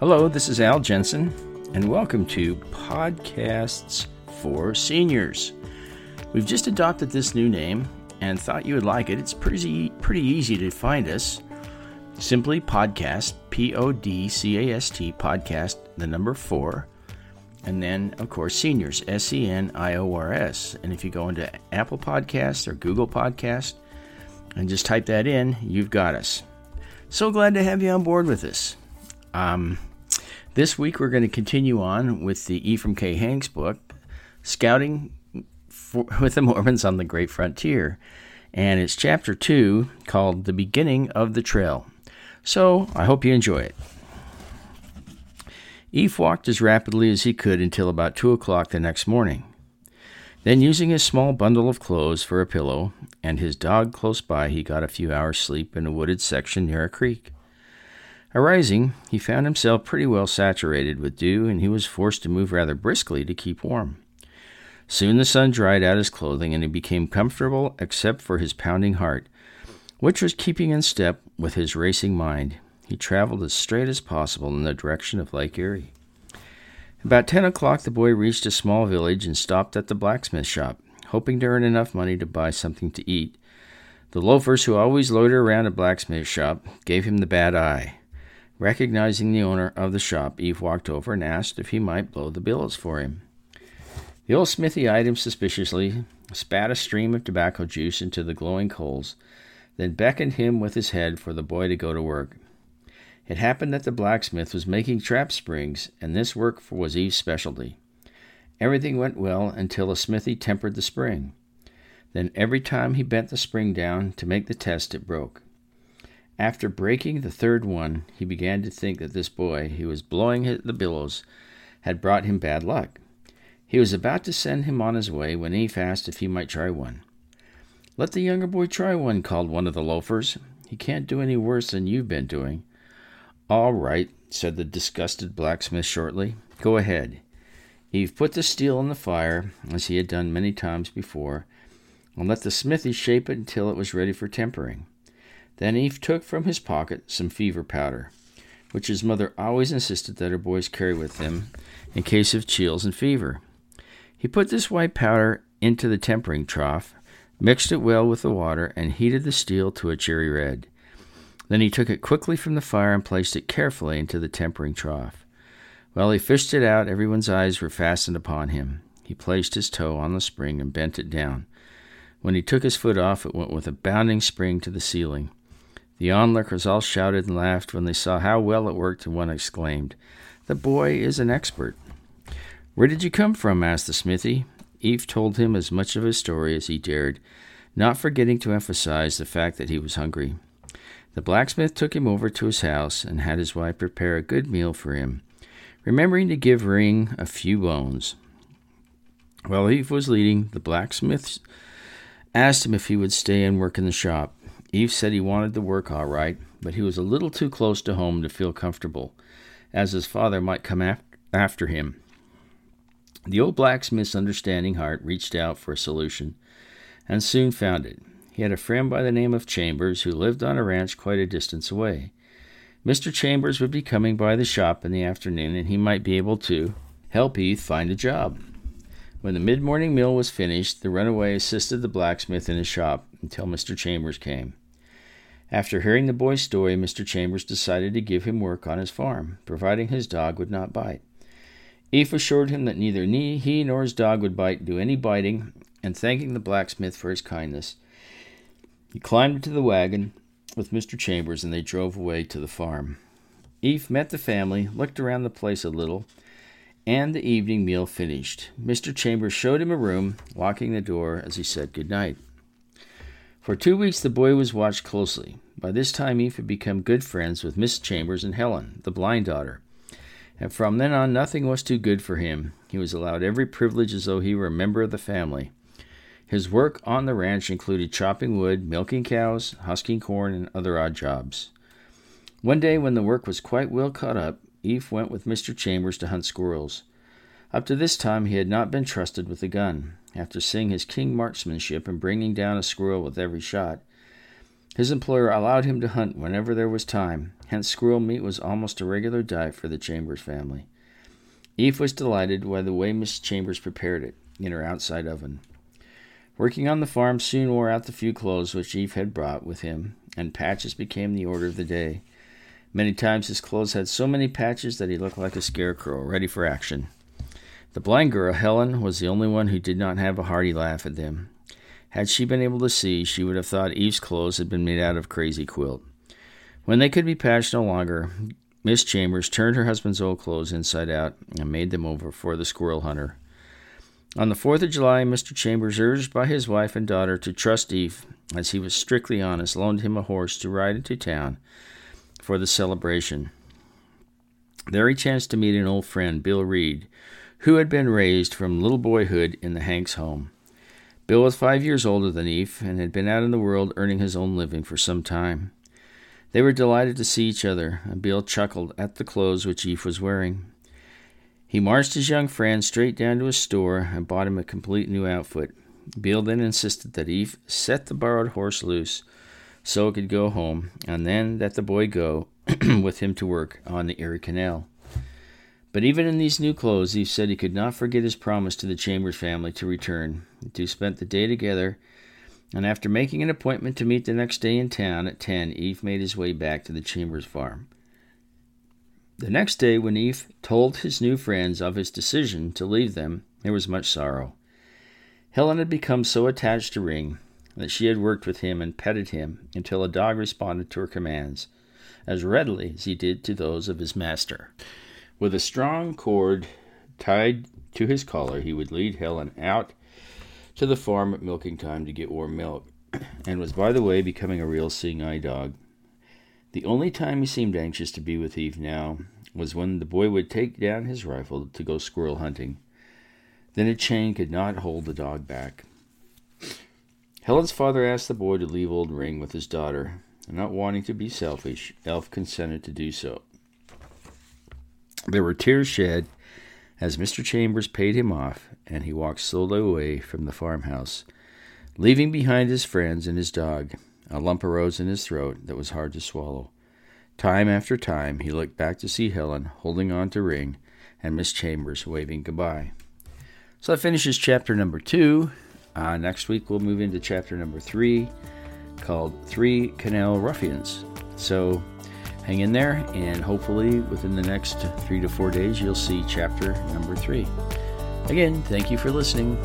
Hello, this is Al Jensen, and welcome to Podcasts for Seniors. We've just adopted this new name and thought you would like it. It's pretty pretty easy to find us. Simply podcast, P O D C A S T, podcast, the number four, and then, of course, seniors, S E N I O R S. And if you go into Apple Podcasts or Google Podcast and just type that in, you've got us. So glad to have you on board with us. Um, this week, we're going to continue on with the Ephraim K. Hanks book, Scouting for, with the Mormons on the Great Frontier. And it's chapter two called The Beginning of the Trail. So I hope you enjoy it. Eph walked as rapidly as he could until about two o'clock the next morning. Then, using his small bundle of clothes for a pillow and his dog close by, he got a few hours' sleep in a wooded section near a creek. Arising, he found himself pretty well saturated with dew, and he was forced to move rather briskly to keep warm. Soon the sun dried out his clothing, and he became comfortable except for his pounding heart, which was keeping in step with his racing mind. He traveled as straight as possible in the direction of Lake Erie. About ten o'clock, the boy reached a small village and stopped at the blacksmith shop, hoping to earn enough money to buy something to eat. The loafers who always loiter around a blacksmith shop gave him the bad eye. Recognizing the owner of the shop, Eph walked over and asked if he might blow the billows for him. The old smithy eyed him suspiciously, spat a stream of tobacco juice into the glowing coals, then beckoned him with his head for the boy to go to work. It happened that the blacksmith was making trap springs, and this work was Eph's specialty. Everything went well until the smithy tempered the spring. Then every time he bent the spring down to make the test, it broke. After breaking the third one, he began to think that this boy, who was blowing at the billows, had brought him bad luck. He was about to send him on his way when Eph asked if he might try one. Let the younger boy try one, called one of the loafers. He can't do any worse than you've been doing. All right, said the disgusted blacksmith shortly. Go ahead. Eph put the steel in the fire, as he had done many times before, and let the smithy shape it until it was ready for tempering. Then Eph took from his pocket some fever powder, which his mother always insisted that her boys carry with them in case of chills and fever. He put this white powder into the tempering trough mixed it well with the water, and heated the steel to a cherry red. Then he took it quickly from the fire and placed it carefully into the tempering trough. While he fished it out, everyone's eyes were fastened upon him. He placed his toe on the spring and bent it down. When he took his foot off, it went with a bounding spring to the ceiling. The onlookers all shouted and laughed when they saw how well it worked, and one exclaimed, The boy is an expert. Where did you come from? asked the smithy. Eph told him as much of his story as he dared, not forgetting to emphasize the fact that he was hungry. The blacksmith took him over to his house and had his wife prepare a good meal for him, remembering to give Ring a few bones. While Eph was leading, the blacksmith asked him if he would stay and work in the shop. Eph said he wanted to work all right, but he was a little too close to home to feel comfortable, as his father might come after him. The old blacksmith's understanding heart reached out for a solution and soon found it. He had a friend by the name of Chambers who lived on a ranch quite a distance away. Mr. Chambers would be coming by the shop in the afternoon and he might be able to help Eph find a job. When the mid morning meal was finished, the runaway assisted the blacksmith in his shop until Mr. Chambers came. After hearing the boy's story, Mr. Chambers decided to give him work on his farm, providing his dog would not bite. Eph assured him that neither he nor his dog would bite, do any biting, and thanking the blacksmith for his kindness, he climbed into the wagon with Mr. Chambers and they drove away to the farm. Eph met the family, looked around the place a little, and the evening meal finished. Mr. Chambers showed him a room, locking the door as he said good night. For two weeks the boy was watched closely. By this time Eph had become good friends with Miss Chambers and Helen, the blind daughter and from then on nothing was too good for him. He was allowed every privilege as though he were a member of the family. His work on the ranch included chopping wood, milking cows, husking corn, and other odd jobs. One day, when the work was quite well cut up, Eph went with Mr. Chambers to hunt squirrels. Up to this time, he had not been trusted with a gun. After seeing his keen marksmanship and bringing down a squirrel with every shot, His employer allowed him to hunt whenever there was time, hence, squirrel meat was almost a regular diet for the Chambers family. Eph was delighted by the way Miss Chambers prepared it in her outside oven. Working on the farm soon wore out the few clothes which Eph had brought with him, and patches became the order of the day. Many times his clothes had so many patches that he looked like a scarecrow, ready for action. The blind girl, Helen, was the only one who did not have a hearty laugh at them. Had she been able to see, she would have thought Eph's clothes had been made out of crazy quilt. When they could be patched no longer, Miss Chambers turned her husband's old clothes inside out and made them over for the squirrel hunter. On the 4th of July, Mr. Chambers, urged by his wife and daughter to trust Eph, as he was strictly honest, loaned him a horse to ride into town for the celebration. There he chanced to meet an old friend, Bill Reed, who had been raised from little boyhood in the Hanks home. Bill was five years older than Eph and had been out in the world earning his own living for some time. They were delighted to see each other, and Bill chuckled at the clothes which Eph was wearing. He marched his young friend straight down to his store and bought him a complete new outfit. Bill then insisted that Eph set the borrowed horse loose so it could go home, and then that the boy go with him to work on the Erie Canal. But even in these new clothes, Eph said he could not forget his promise to the Chambers family to return. The two spent the day together, and after making an appointment to meet the next day in town at ten, Eph made his way back to the Chambers farm. The next day, when Eph told his new friends of his decision to leave them, there was much sorrow. Helen had become so attached to Ring that she had worked with him and petted him until a dog responded to her commands as readily as he did to those of his master. With a strong cord tied to his collar, he would lead Helen out to the farm at milking time to get warm milk, and was, by the way, becoming a real seeing eye dog. The only time he seemed anxious to be with Eph now was when the boy would take down his rifle to go squirrel hunting. Then a chain could not hold the dog back. Helen's father asked the boy to leave Old Ring with his daughter, and not wanting to be selfish, Eph consented to do so. There were tears shed as Mr. Chambers paid him off, and he walked slowly away from the farmhouse, leaving behind his friends and his dog. A lump arose in his throat that was hard to swallow. Time after time he looked back to see Helen holding on to Ring and Miss Chambers waving goodbye. So that finishes chapter number two. Uh, next week we'll move into chapter number three called Three Canal Ruffians. So hang in there, and hopefully within the next three to four days you'll see chapter number three. Again, thank you for listening.